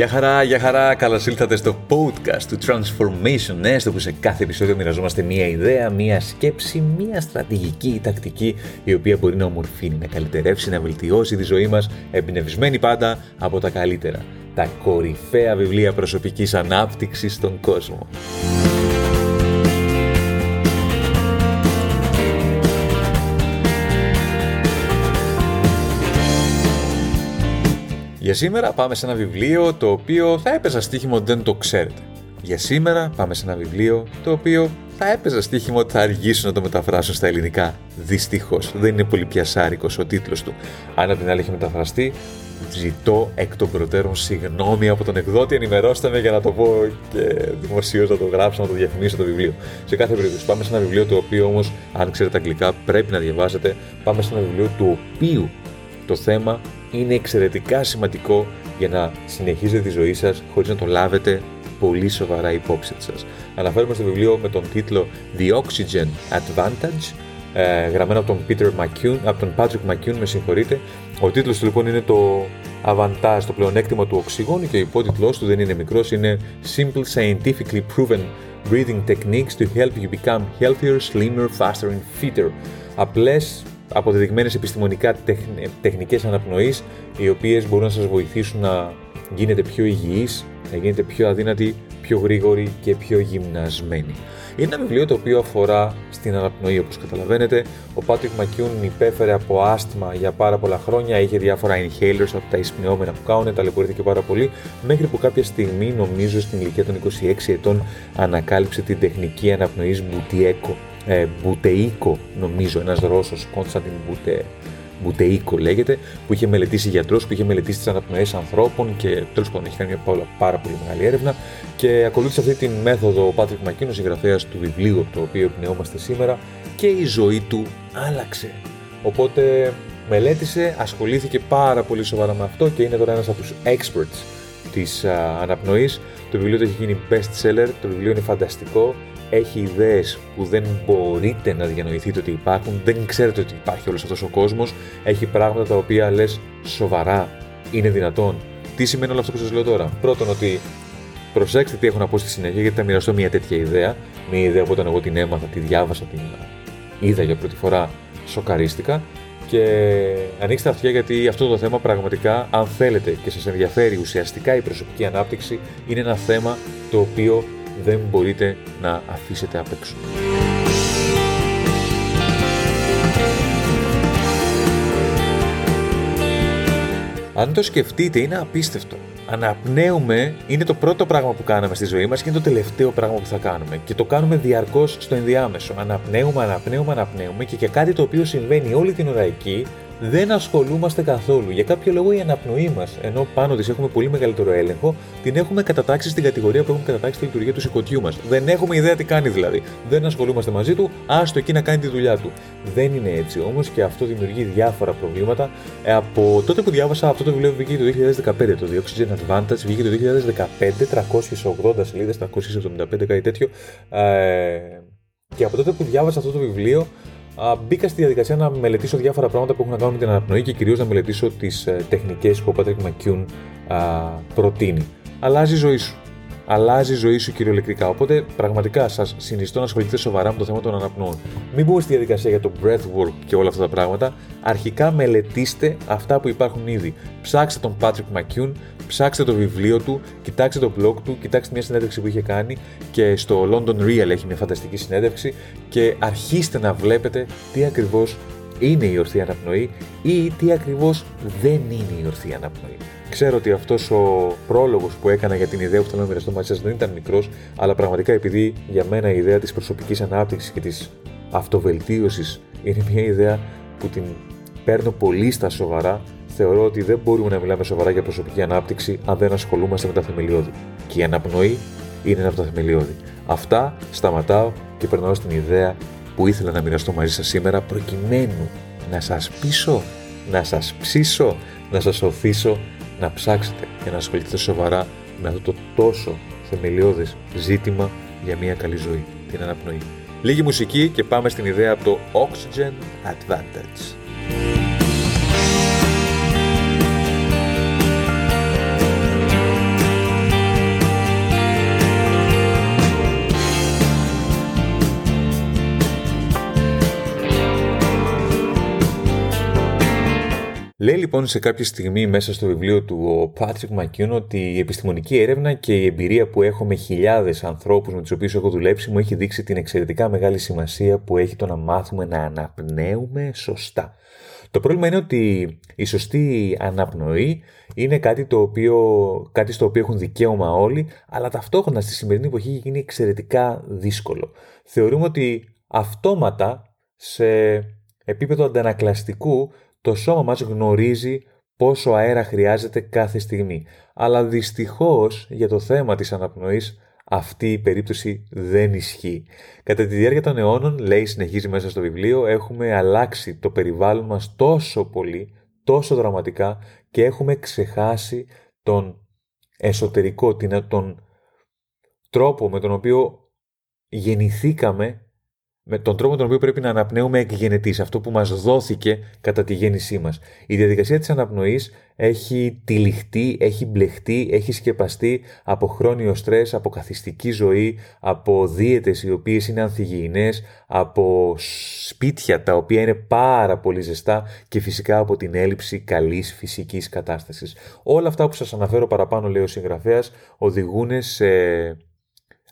Γεια χαρά, γεια χαρά, καλώς ήλθατε στο podcast του Transformation Nest, όπου σε κάθε επεισόδιο μοιραζόμαστε μία ιδέα, μία σκέψη, μία στρατηγική ή τακτική η οποία μπορεί να ομορφύνει, να καλυτερεύσει, να βελτιώσει τη ζωή μας, εμπνευσμένη πάντα από τα καλύτερα. Τα κορυφαία βιβλία προσωπικής ανάπτυξης στον κόσμο. Για σήμερα πάμε σε ένα βιβλίο το οποίο θα έπαιζα στοίχημα ότι δεν το ξέρετε. Για σήμερα πάμε σε ένα βιβλίο το οποίο θα έπαιζα στοίχημα ότι θα αργήσω να το μεταφράσω στα ελληνικά. Δυστυχώς δεν είναι πολύ πιασάρικο ο τίτλος του. Αν από την άλλη έχει μεταφραστεί, ζητώ εκ των προτέρων συγγνώμη από τον εκδότη. Ενημερώστε με για να το πω και δημοσίως να το γράψω, να το διαφημίσω το βιβλίο. Σε κάθε περίπτωση, πάμε σε ένα βιβλίο το οποίο όμως, αν ξέρετε αγγλικά, πρέπει να διαβάσετε. Πάμε σε ένα βιβλίο του οποίου το θέμα είναι εξαιρετικά σημαντικό για να συνεχίζετε τη ζωή σας χωρίς να το λάβετε πολύ σοβαρά υπόψη σας. Αναφέρομαι στο βιβλίο με τον τίτλο The Oxygen Advantage, ε, γραμμένο από τον, Peter McCune, από τον Patrick McCune, με συγχωρείτε. Ο τίτλος του λοιπόν είναι το Avantage, το πλεονέκτημα του οξυγόνου και ο υπότιτλός του δεν είναι μικρός, είναι Simple Scientifically Proven Breathing Techniques to Help You Become Healthier, Slimmer, Faster and Fitter. Απλές αποδεδειγμένες επιστημονικά τεχνικές αναπνοής οι οποίες μπορούν να σας βοηθήσουν να γίνετε πιο υγιείς, να γίνετε πιο αδύνατοι, πιο γρήγοροι και πιο γυμνασμένοι. Είναι ένα βιβλίο το οποίο αφορά στην αναπνοή όπως καταλαβαίνετε. Ο Patrick McCune υπέφερε από άσθμα για πάρα πολλά χρόνια, είχε διάφορα inhalers από τα εισπνεώμενα που κάνουν, ταλαιπωρήθηκε πάρα πολύ, μέχρι που κάποια στιγμή, νομίζω στην ηλικία των 26 ετών, ανακάλυψε την τεχνική αναπνοής Boutieko ε, Μπουτεϊκό, νομίζω, ένας Ρώσος, Κόνσταντιν Μπουτε, Μπουτεϊκό λέγεται, που είχε μελετήσει γιατρό, που είχε μελετήσει τις αναπνοές ανθρώπων και τέλος πάντων έχει κάνει μια πάρα πολύ μεγάλη έρευνα. Και ακολούθησε αυτή τη μέθοδο ο Πάτρικ Μακίνος, συγγραφέας του βιβλίου το οποίο εμπνεόμαστε σήμερα, και η ζωή του άλλαξε. Οπότε μελέτησε, ασχολήθηκε πάρα πολύ σοβαρά με αυτό και είναι τώρα ένας από τους experts της αναπνοής. Το βιβλίο του έχει γίνει best seller, το βιβλίο είναι φανταστικό έχει ιδέες που δεν μπορείτε να διανοηθείτε ότι υπάρχουν, δεν ξέρετε ότι υπάρχει όλος αυτός ο κόσμος, έχει πράγματα τα οποία λες σοβαρά, είναι δυνατόν. Τι σημαίνει όλο αυτό που σας λέω τώρα; Πρώτον ότι προσέξτε τι έχω να πω στη συνέχεια γιατί θα μοιραστώ μια τέτοια ιδέα, μια ιδέα που όταν εγώ την έμαθα, τη διάβασα, την είδα για πρώτη φορά, σοκαρίστηκα και ανοίξτε αυτιά γιατί αυτό το θέμα πραγματικά, αν θέλετε και σας ενδιαφέρει ουσιαστικά η προσωπική ανάπτυξη, είναι ένα θέμα το οποίο δεν μπορείτε να αφήσετε απ' έξω. Αν το σκεφτείτε είναι απίστευτο. Αναπνέουμε είναι το πρώτο πράγμα που κάναμε στη ζωή μας και είναι το τελευταίο πράγμα που θα κάνουμε. Και το κάνουμε διαρκώς στο ενδιάμεσο. Αναπνέουμε, αναπνέουμε, αναπνέουμε και για κάτι το οποίο συμβαίνει όλη την ώρα εκεί δεν ασχολούμαστε καθόλου. Για κάποιο λόγο η αναπνοή μας, ενώ πάνω της έχουμε πολύ μεγαλύτερο έλεγχο, την έχουμε κατατάξει στην κατηγορία που έχουμε κατατάξει τη λειτουργία του σηκωτιού μας. Δεν έχουμε ιδέα τι κάνει δηλαδή. Δεν ασχολούμαστε μαζί του, άστο εκεί να κάνει τη δουλειά του. Δεν είναι έτσι όμως και αυτό δημιουργεί διάφορα προβλήματα. Ε, από τότε που διάβασα αυτό το βιβλίο βγήκε το 2015, το The Oxygen Advantage βγήκε το 2015, 380 σελίδες, 375 κάτι τέτοιο. Ε, και από τότε που διάβασα αυτό το βιβλίο, μπήκα στη διαδικασία να μελετήσω διάφορα πράγματα που έχουν να κάνουν με την αναπνοή και κυρίως να μελετήσω τις ε, τεχνικές που ο Patrick McCune προτείνει. Αλλάζει η ζωή σου. Αλλάζει η ζωή σου κυριολεκτικά. Οπότε πραγματικά σας συνιστώ να ασχοληθείτε σοβαρά με το θέμα των αναπνοών. Μην μπούμε στη διαδικασία για το breathwork και όλα αυτά τα πράγματα. Αρχικά μελετήστε αυτά που υπάρχουν ήδη. Ψάξτε τον Patrick McCune, ψάξτε το βιβλίο του, κοιτάξτε το blog του, κοιτάξτε μια συνέντευξη που είχε κάνει και στο London Real έχει μια φανταστική συνέντευξη και αρχίστε να βλέπετε τι ακριβώς είναι η ορθή αναπνοή ή τι ακριβώς δεν είναι η ορθή αναπνοή. Ξέρω ότι αυτός ο πρόλογος που έκανα για την ιδέα που θέλω να μοιραστώ μαζί σας δεν ήταν μικρός, αλλά πραγματικά επειδή για μένα η ιδέα της προσωπικής ανάπτυξης και της αυτοβελτίωσης είναι μια ιδέα που την παίρνω πολύ στα σοβαρά θεωρώ ότι δεν μπορούμε να μιλάμε σοβαρά για προσωπική ανάπτυξη αν δεν ασχολούμαστε με τα θεμελιώδη. Και η αναπνοή είναι ένα από τα θεμελιώδη. Αυτά σταματάω και περνάω στην ιδέα που ήθελα να μοιραστώ μαζί σας σήμερα προκειμένου να σας πείσω, να σας ψήσω, να σας οθήσω να ψάξετε και να ασχοληθείτε σοβαρά με αυτό το τόσο θεμελιώδες ζήτημα για μια καλή ζωή, την αναπνοή. Λίγη μουσική και πάμε στην ιδέα από το Oxygen Advantage. Λέει λοιπόν σε κάποια στιγμή μέσα στο βιβλίο του ο Patrick McKeown ότι η επιστημονική έρευνα και η εμπειρία που έχω με χιλιάδες ανθρώπους με τους οποίους έχω δουλέψει μου έχει δείξει την εξαιρετικά μεγάλη σημασία που έχει το να μάθουμε να αναπνέουμε σωστά. Το πρόβλημα είναι ότι η σωστή αναπνοή είναι κάτι, το οποίο, κάτι στο οποίο έχουν δικαίωμα όλοι, αλλά ταυτόχρονα στη σημερινή εποχή έχει γίνει εξαιρετικά δύσκολο. Θεωρούμε ότι αυτόματα σε επίπεδο αντανακλαστικού το σώμα μας γνωρίζει πόσο αέρα χρειάζεται κάθε στιγμή. Αλλά δυστυχώς για το θέμα της αναπνοής αυτή η περίπτωση δεν ισχύει. Κατά τη διάρκεια των αιώνων, λέει, συνεχίζει μέσα στο βιβλίο, έχουμε αλλάξει το περιβάλλον μας τόσο πολύ, τόσο δραματικά και έχουμε ξεχάσει τον εσωτερικό, τον τρόπο με τον οποίο γεννηθήκαμε με τον τρόπο με τον οποίο πρέπει να αναπνέουμε εκ γενετής, αυτό που μας δόθηκε κατά τη γέννησή μας. Η διαδικασία της αναπνοής έχει τυλιχτεί, έχει μπλεχτεί, έχει σκεπαστεί από χρόνιο στρες, από καθιστική ζωή, από δίαιτες οι οποίες είναι ανθυγιεινές, από σπίτια τα οποία είναι πάρα πολύ ζεστά και φυσικά από την έλλειψη καλής φυσικής κατάστασης. Όλα αυτά που σας αναφέρω παραπάνω, λέει ο συγγραφέας, οδηγούν σε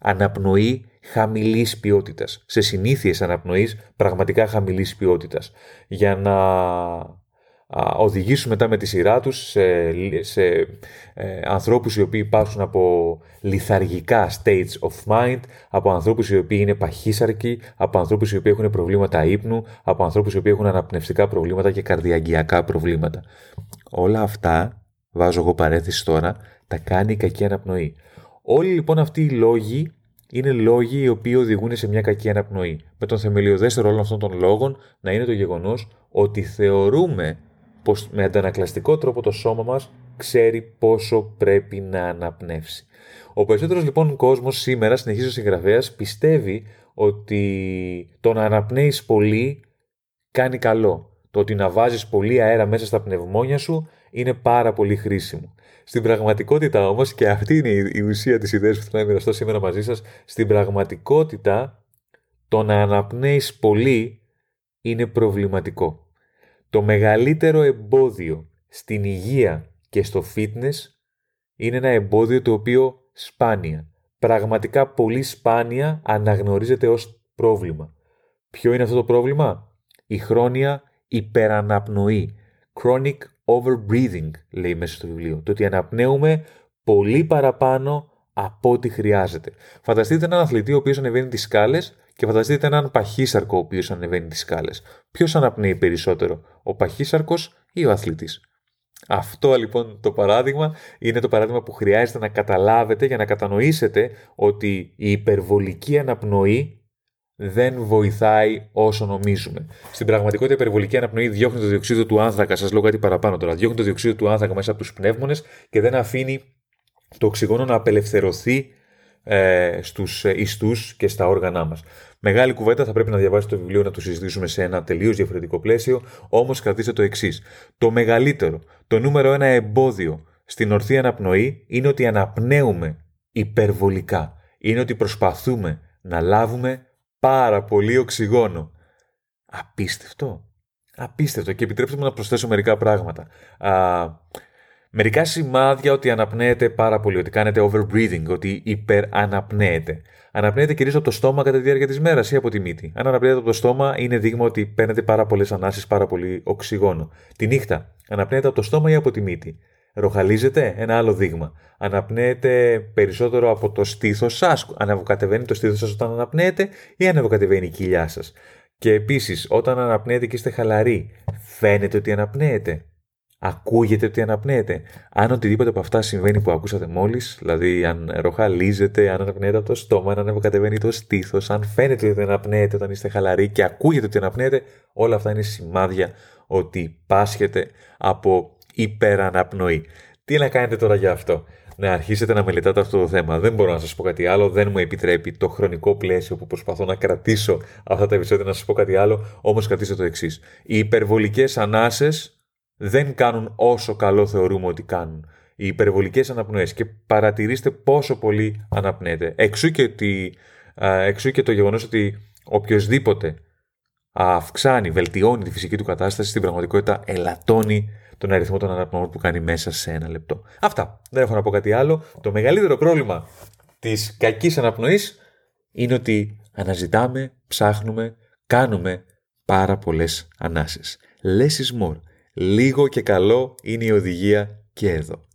αναπνοή χαμηλής ποιότητας, σε συνήθειες αναπνοής πραγματικά χαμηλής ποιότητας, για να οδηγήσουν μετά με τη σειρά τους σε, σε ε, ανθρώπους οι οποίοι υπάρχουν από λιθαργικά states of mind, από ανθρώπους οι οποίοι είναι παχύσαρκοι, από ανθρώπους οι οποίοι έχουν προβλήματα ύπνου, από ανθρώπους οι οποίοι έχουν αναπνευστικά προβλήματα και καρδιαγγειακά προβλήματα. Όλα αυτά, βάζω εγώ παρέθεση τώρα, τα κάνει η κακή αναπνοή. Όλοι λοιπόν αυτοί οι λόγοι είναι λόγοι οι οποίοι οδηγούν σε μια κακή αναπνοή. Με τον θεμελιωδέστερο όλων αυτών των λόγων να είναι το γεγονός ότι θεωρούμε πως με αντανακλαστικό τρόπο το σώμα μας ξέρει πόσο πρέπει να αναπνεύσει. Ο περισσότερος λοιπόν κόσμος σήμερα, συνεχίζει ο συγγραφέα, πιστεύει ότι το να αναπνέεις πολύ κάνει καλό. Το ότι να βάζεις πολύ αέρα μέσα στα πνευμόνια σου είναι πάρα πολύ χρήσιμο. Στην πραγματικότητα όμως, και αυτή είναι η ουσία της ιδέας που θέλω να μοιραστώ σήμερα μαζί σας, στην πραγματικότητα το να αναπνέεις πολύ είναι προβληματικό. Το μεγαλύτερο εμπόδιο στην υγεία και στο fitness είναι ένα εμπόδιο το οποίο σπάνια, πραγματικά πολύ σπάνια αναγνωρίζεται ως πρόβλημα. Ποιο είναι αυτό το πρόβλημα; Η χρόνια υπεραναπνοή. Chronic overbreathing, λέει μέσα στο βιβλίο. Το ότι αναπνέουμε πολύ παραπάνω από ό,τι χρειάζεται. Φανταστείτε έναν αθλητή ο οποίος ανεβαίνει τις σκάλες και φανταστείτε έναν παχύσαρκο ο οποίος ανεβαίνει τις σκάλες. Ποιος αναπνέει περισσότερο, ο παχύσαρκος ή ο αθλητής; Αυτό λοιπόν το παράδειγμα είναι το παράδειγμα που χρειάζεται να καταλάβετε για να κατανοήσετε ότι η υπερβολική αναπνοή δεν βοηθάει όσο νομίζουμε. Στην πραγματικότητα, η υπερβολική αναπνοή διώχνει το διοξείδιο του άνθρακα. Σας λέω κάτι παραπάνω τώρα. Διώχνει το διοξείδιο του άνθρακα μέσα από τους πνεύμονες και δεν αφήνει το οξυγόνο να απελευθερωθεί ε, στους ιστούς και στα όργανά μας. Μεγάλη κουβέντα, θα πρέπει να διαβάσετε το βιβλίο να το συζητήσουμε σε ένα τελείως διαφορετικό πλαίσιο, όμως κρατήστε το εξής. Το μεγαλύτερο, το νούμερο ένα εμπόδιο στην ορθή αναπνοή είναι ότι αναπνέουμε υπερβολικά. Είναι ότι προσπαθούμε να λάβουμε πάρα πολύ οξυγόνο. Απίστευτο. Απίστευτο. Και επιτρέψτε μου να προσθέσω μερικά πράγματα. Α, μερικά σημάδια ότι αναπνέετε πάρα πολύ, ότι κάνετε overbreathing, ότι υπεραναπνέετε. Αναπνέετε κυρίως από το στόμα κατά τη διάρκεια της μέρας ή από τη μύτη. Αν αναπνέετε από το στόμα, είναι δείγμα ότι παίρνετε πάρα πολλές ανάσεις, πάρα πολύ οξυγόνο. Τη νύχτα, αναπνέετε από το στόμα ή από τη μύτη. Ροχαλίζετε, ένα άλλο δείγμα. Αναπνέετε περισσότερο από το στήθος σας. Ανεβοκατεβαίνει το στήθος σας όταν αναπνέετε ή ανεβοκατεβαίνει η κοιλιά σας. Και επίσης, όταν αναπνέετε και είστε χαλαροί, φαίνεται ότι αναπνέετε. Ακούγεται ότι αναπνέετε. Αν οτιδήποτε από αυτά συμβαίνει που ακούσατε μόλις, δηλαδή αν ροχαλίζετε, αν αναπνέετε από το στόμα, αν ανεβοκατεβαίνει το στήθος, αν φαίνεται ότι αναπνέετε όταν είστε χαλαροί και ακούγεται ότι αναπνέετε, όλα αυτά είναι σημάδια ότι πάσχετε από υπεραναπνοή. Τι να κάνετε τώρα για αυτό; Να αρχίσετε να μελετάτε αυτό το θέμα. Δεν μπορώ να σας πω κάτι άλλο. Δεν μου επιτρέπει το χρονικό πλαίσιο που προσπαθώ να κρατήσω αυτά τα επεισόδια να σας πω κάτι άλλο. Όμως κρατήστε το εξής. Οι υπερβολικές ανάσες δεν κάνουν όσο καλό θεωρούμε ότι κάνουν. Οι υπερβολικές αναπνοές και παρατηρήστε πόσο πολύ αναπνέετε. Εξού και, ότι, εξού και το γεγονός ότι οποιοδήποτε αυξάνει, βελτιώνει τη φυσική του κατάσταση, στην πραγματικότητα ελαττώνει τον αριθμό των αναπνοών που κάνει μέσα σε ένα λεπτό. Αυτά. Δεν έχω να πω κάτι άλλο. Το μεγαλύτερο πρόβλημα της κακής αναπνοής είναι ότι αναζητάμε, ψάχνουμε, κάνουμε πάρα πολλές ανάσες. Less is more. Λίγο και καλό είναι η οδηγία και εδώ.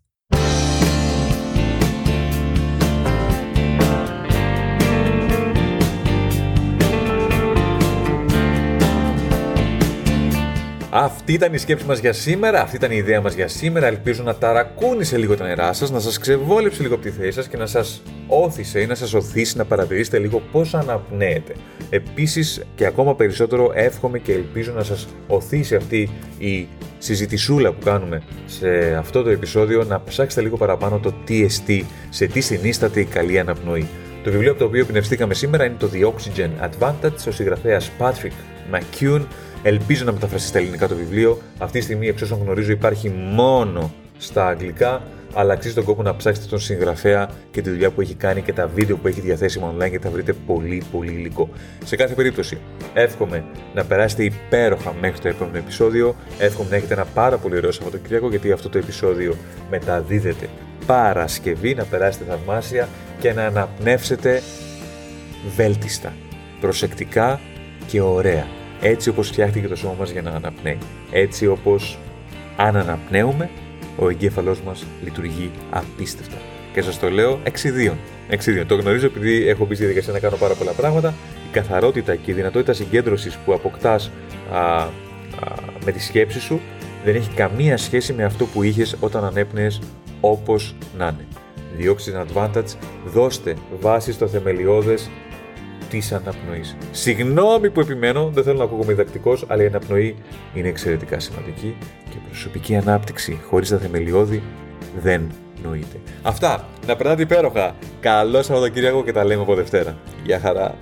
Αυτή ήταν η σκέψη μας για σήμερα, αυτή ήταν η ιδέα μας για σήμερα. Ελπίζω να ταρακούνησε λίγο τα νερά σας, να σας ξεβόλεψε λίγο από τη θέση σας και να σας όθησε ή να σας οθήσει να παρατηρήσετε λίγο πώς αναπνέετε. Επίσης και ακόμα περισσότερο εύχομαι και ελπίζω να σας οθήσει αυτή η συζητησούλα που κάνουμε σε αυτό το επεισόδιο να ψάξετε λίγο παραπάνω το TST, σε τι συνίσταται η καλή αναπνοή. Το βιβλίο από το οποίο πνευστήκαμε σήμερα είναι το The Oxygen Advantage, ο συγγραφέας Patrick McCune. Ελπίζω να μεταφραστεί στα ελληνικά το βιβλίο. Αυτή τη στιγμή, εξ όσων γνωρίζω, υπάρχει μόνο στα αγγλικά. Αλλά αξίζει τον κόπο να ψάξετε τον συγγραφέα και τη δουλειά που έχει κάνει και τα βίντεο που έχει διαθέσιμα online και θα βρείτε πολύ πολύ υλικό. Σε κάθε περίπτωση, εύχομαι να περάσετε υπέροχα μέχρι το επόμενο επεισόδιο. Εύχομαι να έχετε ένα πάρα πολύ ωραίο Σαββατοκύριακο γιατί αυτό το επεισόδιο μεταδίδεται Παρασκευή. Να περάσετε θαυμάσια και να αναπνεύσετε βέλτιστα, προσεκτικά και ωραία έτσι όπως φτιάχτηκε το σώμα μας για να αναπνέει. Έτσι όπως αν αναπνέουμε, ο εγκέφαλός μας λειτουργεί απίστευτα. Και σας το λέω εξιδίων. εξιδίων. Το γνωρίζω επειδή έχω μπει στη διαδικασία να κάνω πάρα πολλά πράγματα. Η καθαρότητα και η δυνατότητα συγκέντρωσης που αποκτάς α, με τη σκέψη σου δεν έχει καμία σχέση με αυτό που είχες όταν ανέπνεες όπως να είναι. Διώξτε την advantage, δώστε βάση στο θεμελιώδες τη αναπνοή. Συγγνώμη που επιμένω, δεν θέλω να ακούγομαι διδακτικός, αλλά η αναπνοή είναι εξαιρετικά σημαντική και η προσωπική ανάπτυξη χωρίς τα θεμελιώδη δεν νοείται. Αυτά. Να περνάτε υπέροχα. Καλό Σαββατοκύριακο και τα λέμε από Δευτέρα. Γεια χαρά.